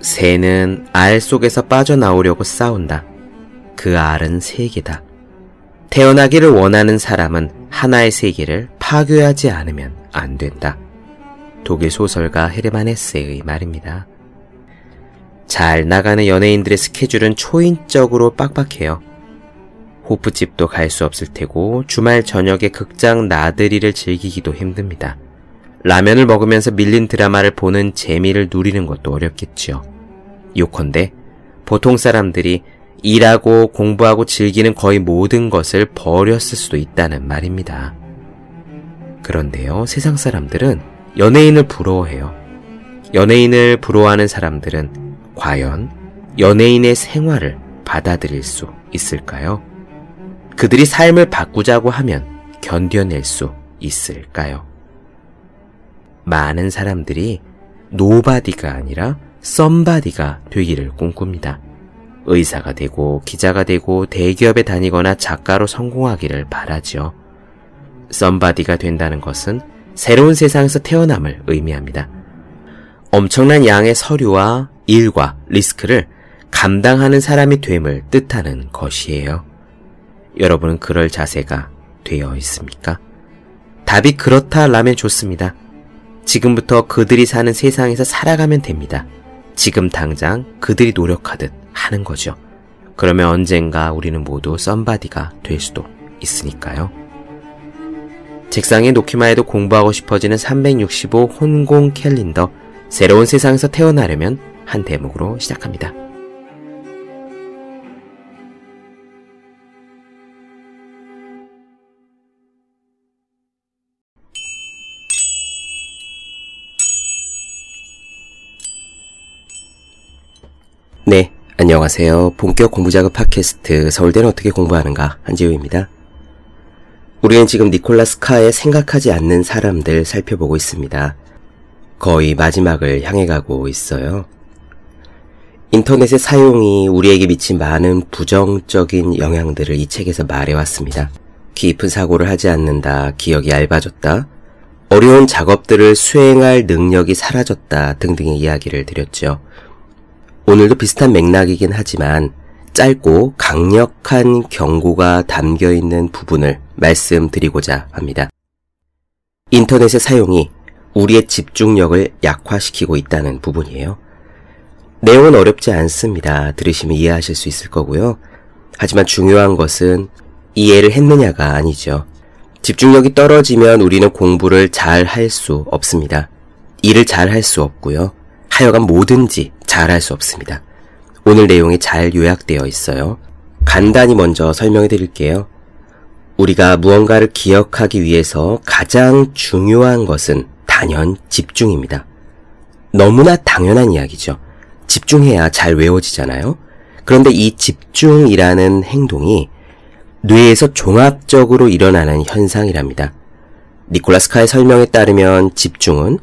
새는 알 속에서 빠져나오려고 싸운다. 그 알은 세계다. 태어나기를 원하는 사람은 하나의 세계를 파괴하지 않으면 안 된다. 독일 소설가 헤르만 헤세의 말입니다. 잘 나가는 연예인들의 스케줄은 초인적으로 빡빡해요. 호프집도 갈 수 없을 테고 주말 저녁에 극장 나들이를 즐기기도 힘듭니다. 라면을 먹으면서 밀린 드라마를 보는 재미를 누리는 것도 어렵겠지요. 요컨대 보통 사람들이 일하고 공부하고 즐기는 거의 모든 것을 버렸을 수도 있다는 말입니다. 그런데요, 세상 사람들은 연예인을 부러워해요. 연예인을 부러워하는 사람들은 과연 연예인의 생활을 받아들일 수 있을까요? 그들이 삶을 바꾸자고 하면 견뎌낼 수 있을까요? 많은 사람들이 nobody가 아니라 somebody가 되기를 꿈꿉니다. 의사가 되고 기자가 되고 대기업에 다니거나 작가로 성공하기를 바라지요. Somebody가 된다는 것은 새로운 세상에서 태어남을 의미합니다. 엄청난 양의 서류와 일과 리스크를 감당하는 사람이 됨을 뜻하는 것이에요. 여러분은 그럴 자세가 되어 있습니까? 답이 그렇다라면 좋습니다. 지금부터 그들이 사는 세상에서 살아가면 됩니다. 지금 당장 그들이 노력하듯 하는 거죠. 그러면 언젠가 우리는 모두 썸바디가 될 수도 있으니까요. 책상에 놓기만 해도 공부하고 싶어지는 365 혼공 캘린더. 새로운 세상에서 태어나려면 한 대목으로 시작합니다. 네, 안녕하세요. 본격 공부작업 팟캐스트 서울대는 어떻게 공부하는가 한지우입니다. 우리는 지금 니콜라스 카의 생각하지 않는 사람들 살펴보고 있습니다. 거의 마지막을 향해 가고 있어요. 인터넷의 사용이 우리에게 미친 많은 부정적인 영향들을 이 책에서 말해왔습니다. 깊은 사고를 하지 않는다, 기억이 얇아졌다, 어려운 작업들을 수행할 능력이 사라졌다 등등의 이야기를 드렸죠. 오늘도 비슷한 맥락이긴 하지만 짧고 강력한 경고가 담겨 있는 부분을 말씀드리고자 합니다. 인터넷의 사용이 우리의 집중력을 약화시키고 있다는 부분이에요. 내용은 어렵지 않습니다. 들으시면 이해하실 수 있을 거고요. 하지만 중요한 것은 이해를 했느냐가 아니죠. 집중력이 떨어지면 우리는 공부를 잘 할 수 없습니다. 일을 잘 할 수 없고요. 하여간 뭐든지 잘할 수 없습니다. 오늘 내용이 잘 요약되어 있어요. 간단히 먼저 설명해 드릴게요. 우리가 무언가를 기억하기 위해서 가장 중요한 것은 단연 집중입니다. 너무나 당연한 이야기죠. 집중해야 잘 외워지잖아요. 그런데 이 집중이라는 행동이 뇌에서 종합적으로 일어나는 현상이랍니다. 니콜라스카의 설명에 따르면 집중은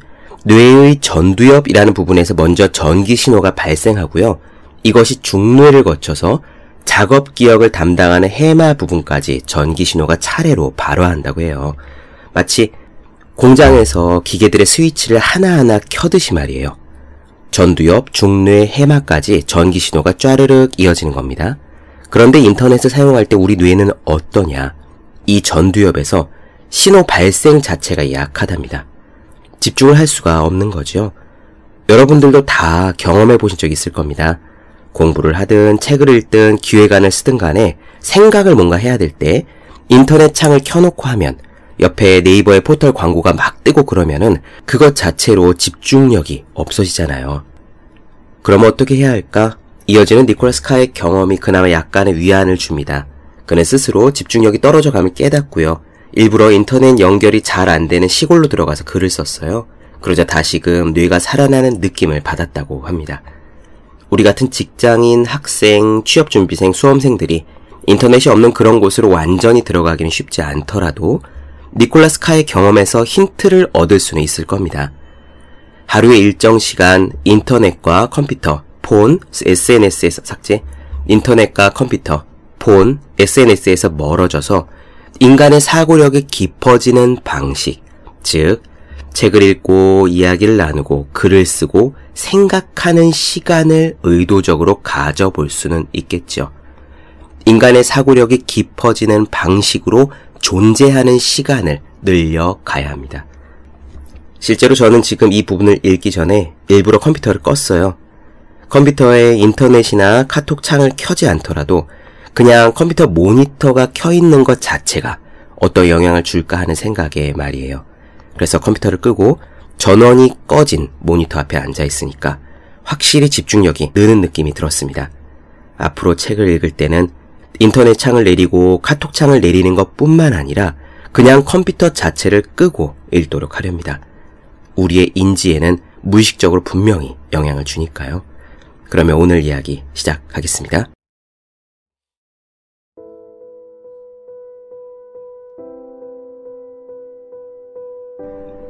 뇌의 전두엽이라는 부분에서 먼저 전기 신호가 발생하고요. 이것이 중뇌를 거쳐서 작업 기억을 담당하는 해마 부분까지 전기 신호가 차례로 발화한다고 해요. 마치 공장에서 기계들의 스위치를 하나하나 켜듯이 말이에요. 전두엽, 중뇌, 해마까지 전기 신호가 쫘르륵 이어지는 겁니다. 그런데 인터넷을 사용할 때 우리 뇌는 어떠냐? 이 전두엽에서 신호 발생 자체가 약하답니다. 집중을 할 수가 없는 거죠. 여러분들도 다 경험해 보신 적 있을 겁니다. 공부를 하든 책을 읽든 기획안을 쓰든 간에 생각을 뭔가 해야 될 때 인터넷 창을 켜놓고 하면 옆에 네이버의 포털 광고가 막 뜨고 그러면은 그것 자체로 집중력이 없어지잖아요. 그럼 어떻게 해야 할까? 이어지는 니콜라스 카의 경험이 그나마 약간의 위안을 줍니다. 그는 스스로 집중력이 떨어져 가면 깨닫고요. 일부러 인터넷 연결이 잘 안 되는 시골로 들어가서 글을 썼어요. 그러자 다시금 뇌가 살아나는 느낌을 받았다고 합니다. 우리 같은 직장인, 학생, 취업준비생, 수험생들이 인터넷이 없는 그런 곳으로 완전히 들어가기는 쉽지 않더라도 니콜라스 카의 경험에서 힌트를 얻을 수는 있을 겁니다. 하루의 일정 시간 인터넷과 컴퓨터, 폰, SNS에서 삭제, 인터넷과 컴퓨터, 폰, SNS에서 멀어져서 인간의 사고력이 깊어지는 방식, 즉, 책을 읽고 이야기를 나누고 글을 쓰고 생각하는 시간을 의도적으로 가져볼 수는 있겠죠. 인간의 사고력이 깊어지는 방식으로 존재하는 시간을 늘려가야 합니다. 실제로 저는 지금 이 부분을 읽기 전에 일부러 컴퓨터를 껐어요. 컴퓨터에 인터넷이나 카톡 창을 켜지 않더라도 그냥 컴퓨터 모니터가 켜 있는 것 자체가 어떤 영향을 줄까 하는 생각에 말이에요. 그래서 컴퓨터를 끄고 전원이 꺼진 모니터 앞에 앉아 있으니까 확실히 집중력이 느는 느낌이 들었습니다. 앞으로 책을 읽을 때는 인터넷 창을 내리고 카톡 창을 내리는 것 뿐만 아니라 그냥 컴퓨터 자체를 끄고 읽도록 하렵니다. 우리의 인지에는 무의식적으로 분명히 영향을 주니까요. 그러면 오늘 이야기 시작하겠습니다.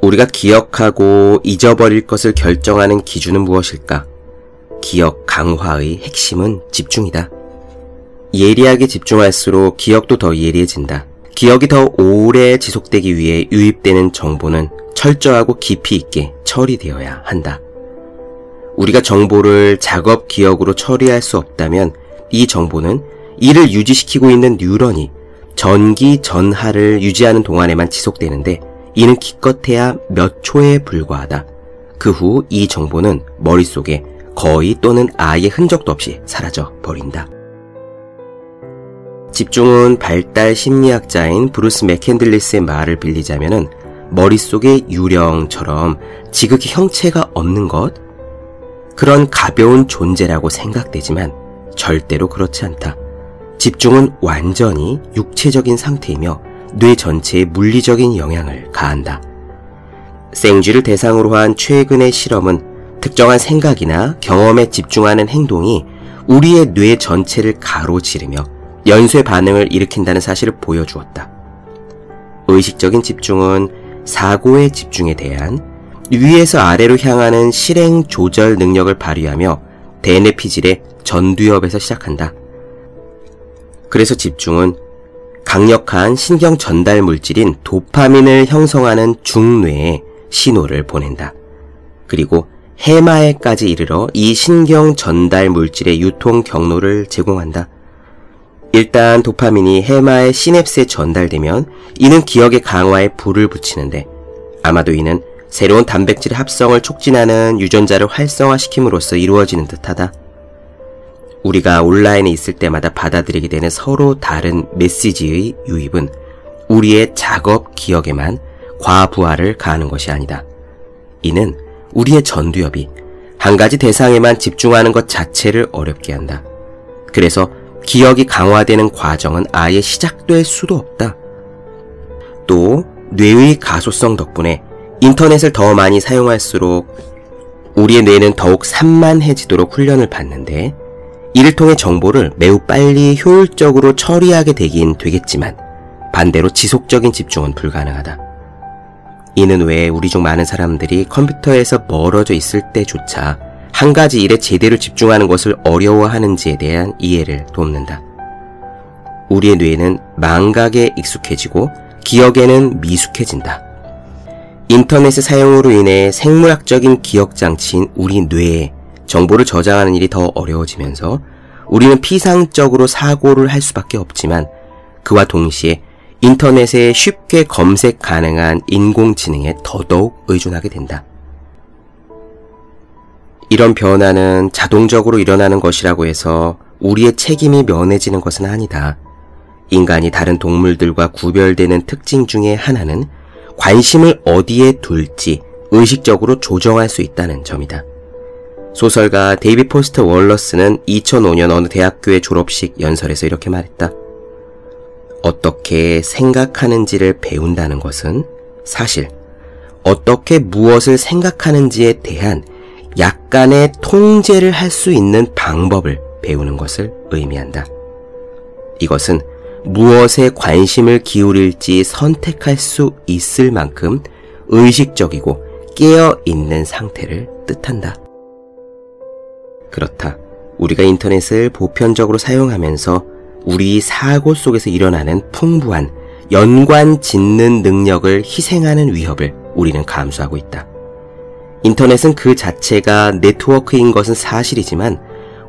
우리가 기억하고 잊어버릴 것을 결정하는 기준은 무엇일까? 기억 강화의 핵심은 집중이다. 예리하게 집중할수록 기억도 더 예리해진다. 기억이 더 오래 지속되기 위해 유입되는 정보는 철저하고 깊이 있게 처리되어야 한다. 우리가 정보를 작업 기억으로 처리할 수 없다면 이 정보는 이를 유지시키고 있는 뉴런이 전기 전하를 유지하는 동안에만 지속되는데 이는 기껏해야 몇 초에 불과하다. 그 후 이 정보는 머릿속에 거의 또는 아예 흔적도 없이 사라져 버린다. 집중은 발달 심리학자인 브루스 맥캔들리스의 말을 빌리자면은 머릿속의 유령처럼 지극히 형체가 없는 것, 그런 가벼운 존재라고 생각되지만 절대로 그렇지 않다. 집중은 완전히 육체적인 상태이며 뇌 전체에 물리적인 영향을 가한다. 생쥐를 대상으로 한 최근의 실험은 특정한 생각이나 경험에 집중하는 행동이 우리의 뇌 전체를 가로지르며 연쇄 반응을 일으킨다는 사실을 보여주었다. 의식적인 집중은 사고의 집중에 대한 위에서 아래로 향하는 실행 조절 능력을 발휘하며 대뇌 피질의 전두엽에서 시작한다. 그래서 집중은 강력한 신경 전달 물질인 도파민을 형성하는 중뇌에 신호를 보낸다. 그리고 해마에까지 이르러 이 신경 전달 물질의 유통 경로를 제공한다. 일단 도파민이 해마의 시냅스에 전달되면 이는 기억의 강화에 불을 붙이는데 아마도 이는 새로운 단백질 합성을 촉진하는 유전자를 활성화시킴으로써 이루어지는 듯하다. 우리가 온라인에 있을 때마다 받아들이게 되는 서로 다른 메시지의 유입은 우리의 작업 기억에만 과부하를 가하는 것이 아니다. 이는 우리의 전두엽이 한 가지 대상에만 집중하는 것 자체를 어렵게 한다. 그래서 기억이 강화되는 과정은 아예 시작될 수도 없다. 또 뇌의 가소성 덕분에 인터넷을 더 많이 사용할수록 우리의 뇌는 더욱 산만해지도록 훈련을 받는데 이를 통해 정보를 매우 빨리 효율적으로 처리하게 되긴 되겠지만 반대로 지속적인 집중은 불가능하다. 이는 왜 우리 중 많은 사람들이 컴퓨터에서 멀어져 있을 때조차 한 가지 일에 제대로 집중하는 것을 어려워하는지에 대한 이해를 돕는다. 우리의 뇌는 망각에 익숙해지고 기억에는 미숙해진다. 인터넷의 사용으로 인해 생물학적인 기억 장치인 우리 뇌에 정보를 저장하는 일이 더 어려워지면서 우리는 피상적으로 사고를 할 수밖에 없지만 그와 동시에 인터넷에 쉽게 검색 가능한 인공지능에 더더욱 의존하게 된다. 이런 변화는 자동적으로 일어나는 것이라고 해서 우리의 책임이 면해지는 것은 아니다. 인간이 다른 동물들과 구별되는 특징 중에 하나는 관심을 어디에 둘지 의식적으로 조정할 수 있다는 점이다. 소설가 데이비 포스터 월러스는 2005년 어느 대학교의 졸업식 연설에서 이렇게 말했다. 어떻게 생각하는지를 배운다는 것은 사실 어떻게 무엇을 생각하는지에 대한 약간의 통제를 할 수 있는 방법을 배우는 것을 의미한다. 이것은 무엇에 관심을 기울일지 선택할 수 있을 만큼 의식적이고 깨어 있는 상태를 뜻한다. 그렇다. 우리가 인터넷을 보편적으로 사용하면서 우리 사고 속에서 일어나는 풍부한 연관 짓는 능력을 희생하는 위협을 우리는 감수하고 있다. 인터넷은 그 자체가 네트워크인 것은 사실이지만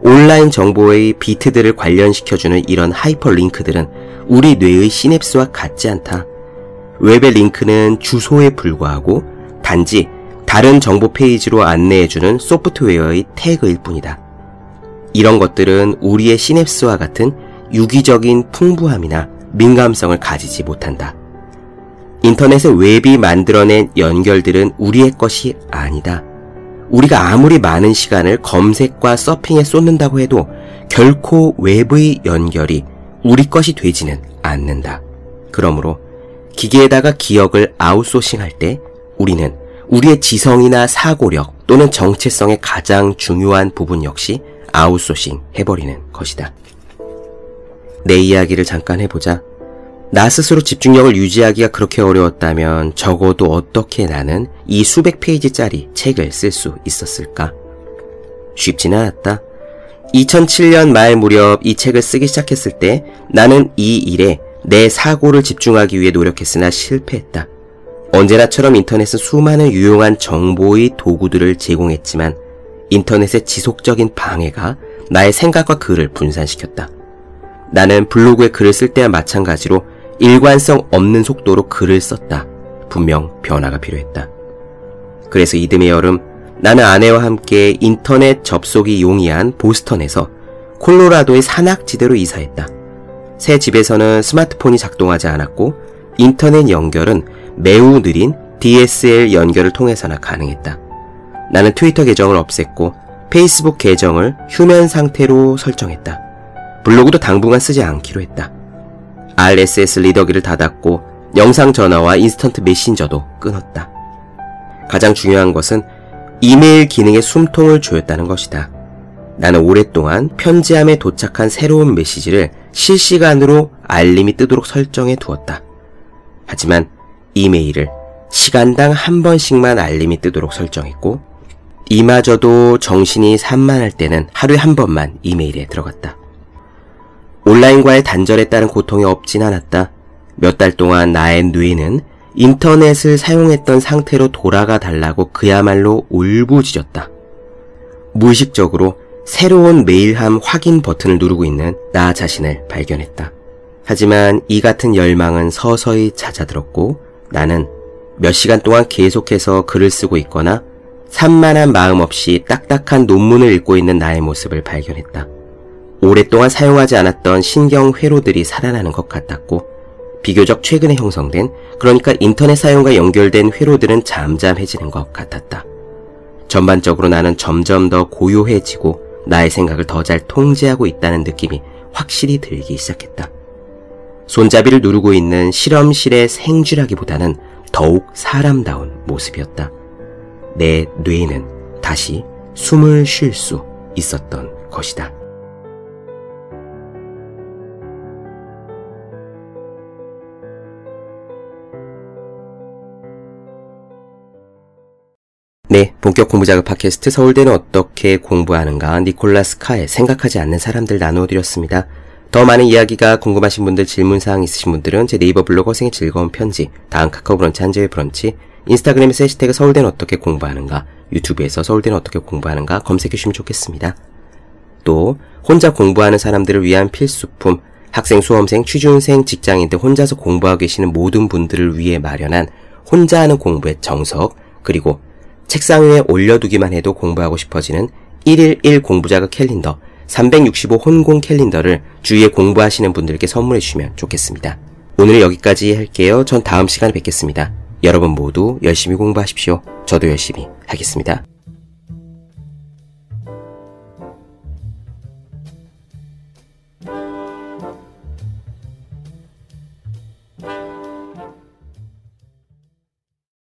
온라인 정보의 비트들을 관련시켜주는 이런 하이퍼링크들은 우리 뇌의 시냅스와 같지 않다. 웹의 링크는 주소에 불과하고 단지 다른 정보 페이지로 안내해주는 소프트웨어의 태그일 뿐이다. 이런 것들은 우리의 시냅스와 같은 유기적인 풍부함이나 민감성을 가지지 못한다. 인터넷의 웹이 만들어낸 연결들은 우리의 것이 아니다. 우리가 아무리 많은 시간을 검색과 서핑에 쏟는다고 해도 결코 웹의 연결이 우리 것이 되지는 않는다. 그러므로 기계에다가 기억을 아웃소싱할 때 우리는 우리의 지성이나 사고력 또는 정체성의 가장 중요한 부분 역시 아웃소싱 해버리는 것이다. 내 이야기를 잠깐 해보자. 나 스스로 집중력을 유지하기가 그렇게 어려웠다면 적어도 어떻게 나는 이 수백 페이지짜리 책을 쓸 수 있었을까? 쉽지는 않았다. 2007년 말 무렵 이 책을 쓰기 시작했을 때 나는 이 일에 내 사고를 집중하기 위해 노력했으나 실패했다. 언제나처럼 인터넷은 수많은 유용한 정보의 도구들을 제공했지만 인터넷의 지속적인 방해가 나의 생각과 글을 분산시켰다. 나는 블로그에 글을 쓸 때와 마찬가지로 일관성 없는 속도로 글을 썼다. 분명 변화가 필요했다. 그래서 이듬해 여름 나는 아내와 함께 인터넷 접속이 용이한 보스턴에서 콜로라도의 산악지대로 이사했다. 새 집에서는 스마트폰이 작동하지 않았고 인터넷 연결은 매우 느린 DSL 연결을 통해서나 가능했다. 나는 트위터 계정을 없앴고 페이스북 계정을 휴면 상태로 설정했다. 블로그도 당분간 쓰지 않기로 했다. RSS 리더기를 닫았고 영상 전화와 인스턴트 메신저도 끊었다. 가장 중요한 것은 이메일 기능에 숨통을 조였다는 것이다. 나는 오랫동안 편지함에 도착한 새로운 메시지를 실시간으로 알림이 뜨도록 설정해 두었다. 하지만 이메일을 시간당 한 번씩만 알림이 뜨도록 설정했고, 이마저도 정신이 산만할 때는 하루에 한 번만 이메일에 들어갔다. 온라인과의 단절에 따른 고통이 없진 않았다. 몇 달 동안 나의 뇌는 인터넷을 사용했던 상태로 돌아가 달라고 그야말로 울부짖었다. 무의식적으로 새로운 메일함 확인 버튼을 누르고 있는 나 자신을 발견했다. 하지만 이 같은 열망은 서서히 잦아들었고 나는 몇 시간 동안 계속해서 글을 쓰고 있거나 산만한 마음 없이 딱딱한 논문을 읽고 있는 나의 모습을 발견했다. 오랫동안 사용하지 않았던 신경 회로들이 살아나는 것 같았고 비교적 최근에 형성된 그러니까 인터넷 사용과 연결된 회로들은 잠잠해지는 것 같았다. 전반적으로 나는 점점 더 고요해지고 나의 생각을 더 잘 통제하고 있다는 느낌이 확실히 들기 시작했다. 손잡이를 누르고 있는 실험실의 생쥐라기보다는 더욱 사람다운 모습이었다. 내 뇌는 다시 숨을 쉴 수 있었던 것이다. 네, 본격 공부 작업 팟캐스트 서울대는 어떻게 공부하는가 니콜라스 카의 생각하지 않는 사람들 나누어 드렸습니다. 더 많은 이야기가 궁금하신 분들 질문사항 있으신 분들은 제 네이버 블로그 생의 즐거운 편지, 다음 카카오 브런치 한재의 브런치, 인스타그램에서 해시태그 서울대는 어떻게 공부하는가, 유튜브에서 서울대는 어떻게 공부하는가 검색해 주시면 좋겠습니다. 또 혼자 공부하는 사람들을 위한 필수품, 학생, 수험생, 취준생, 직장인 등 혼자서 공부하고 계시는 모든 분들을 위해 마련한 혼자 하는 공부의 정석, 그리고 책상 위에 올려두기만 해도 공부하고 싶어지는 1일 1 공부자극 캘린더 365 혼공 캘린더를 주위에 공부하시는 분들께 선물해 주시면 좋겠습니다. 오늘 여기까지 할게요. 전 다음 시간에 뵙겠습니다. 여러분 모두 열심히 공부하십시오. 저도 열심히 하겠습니다.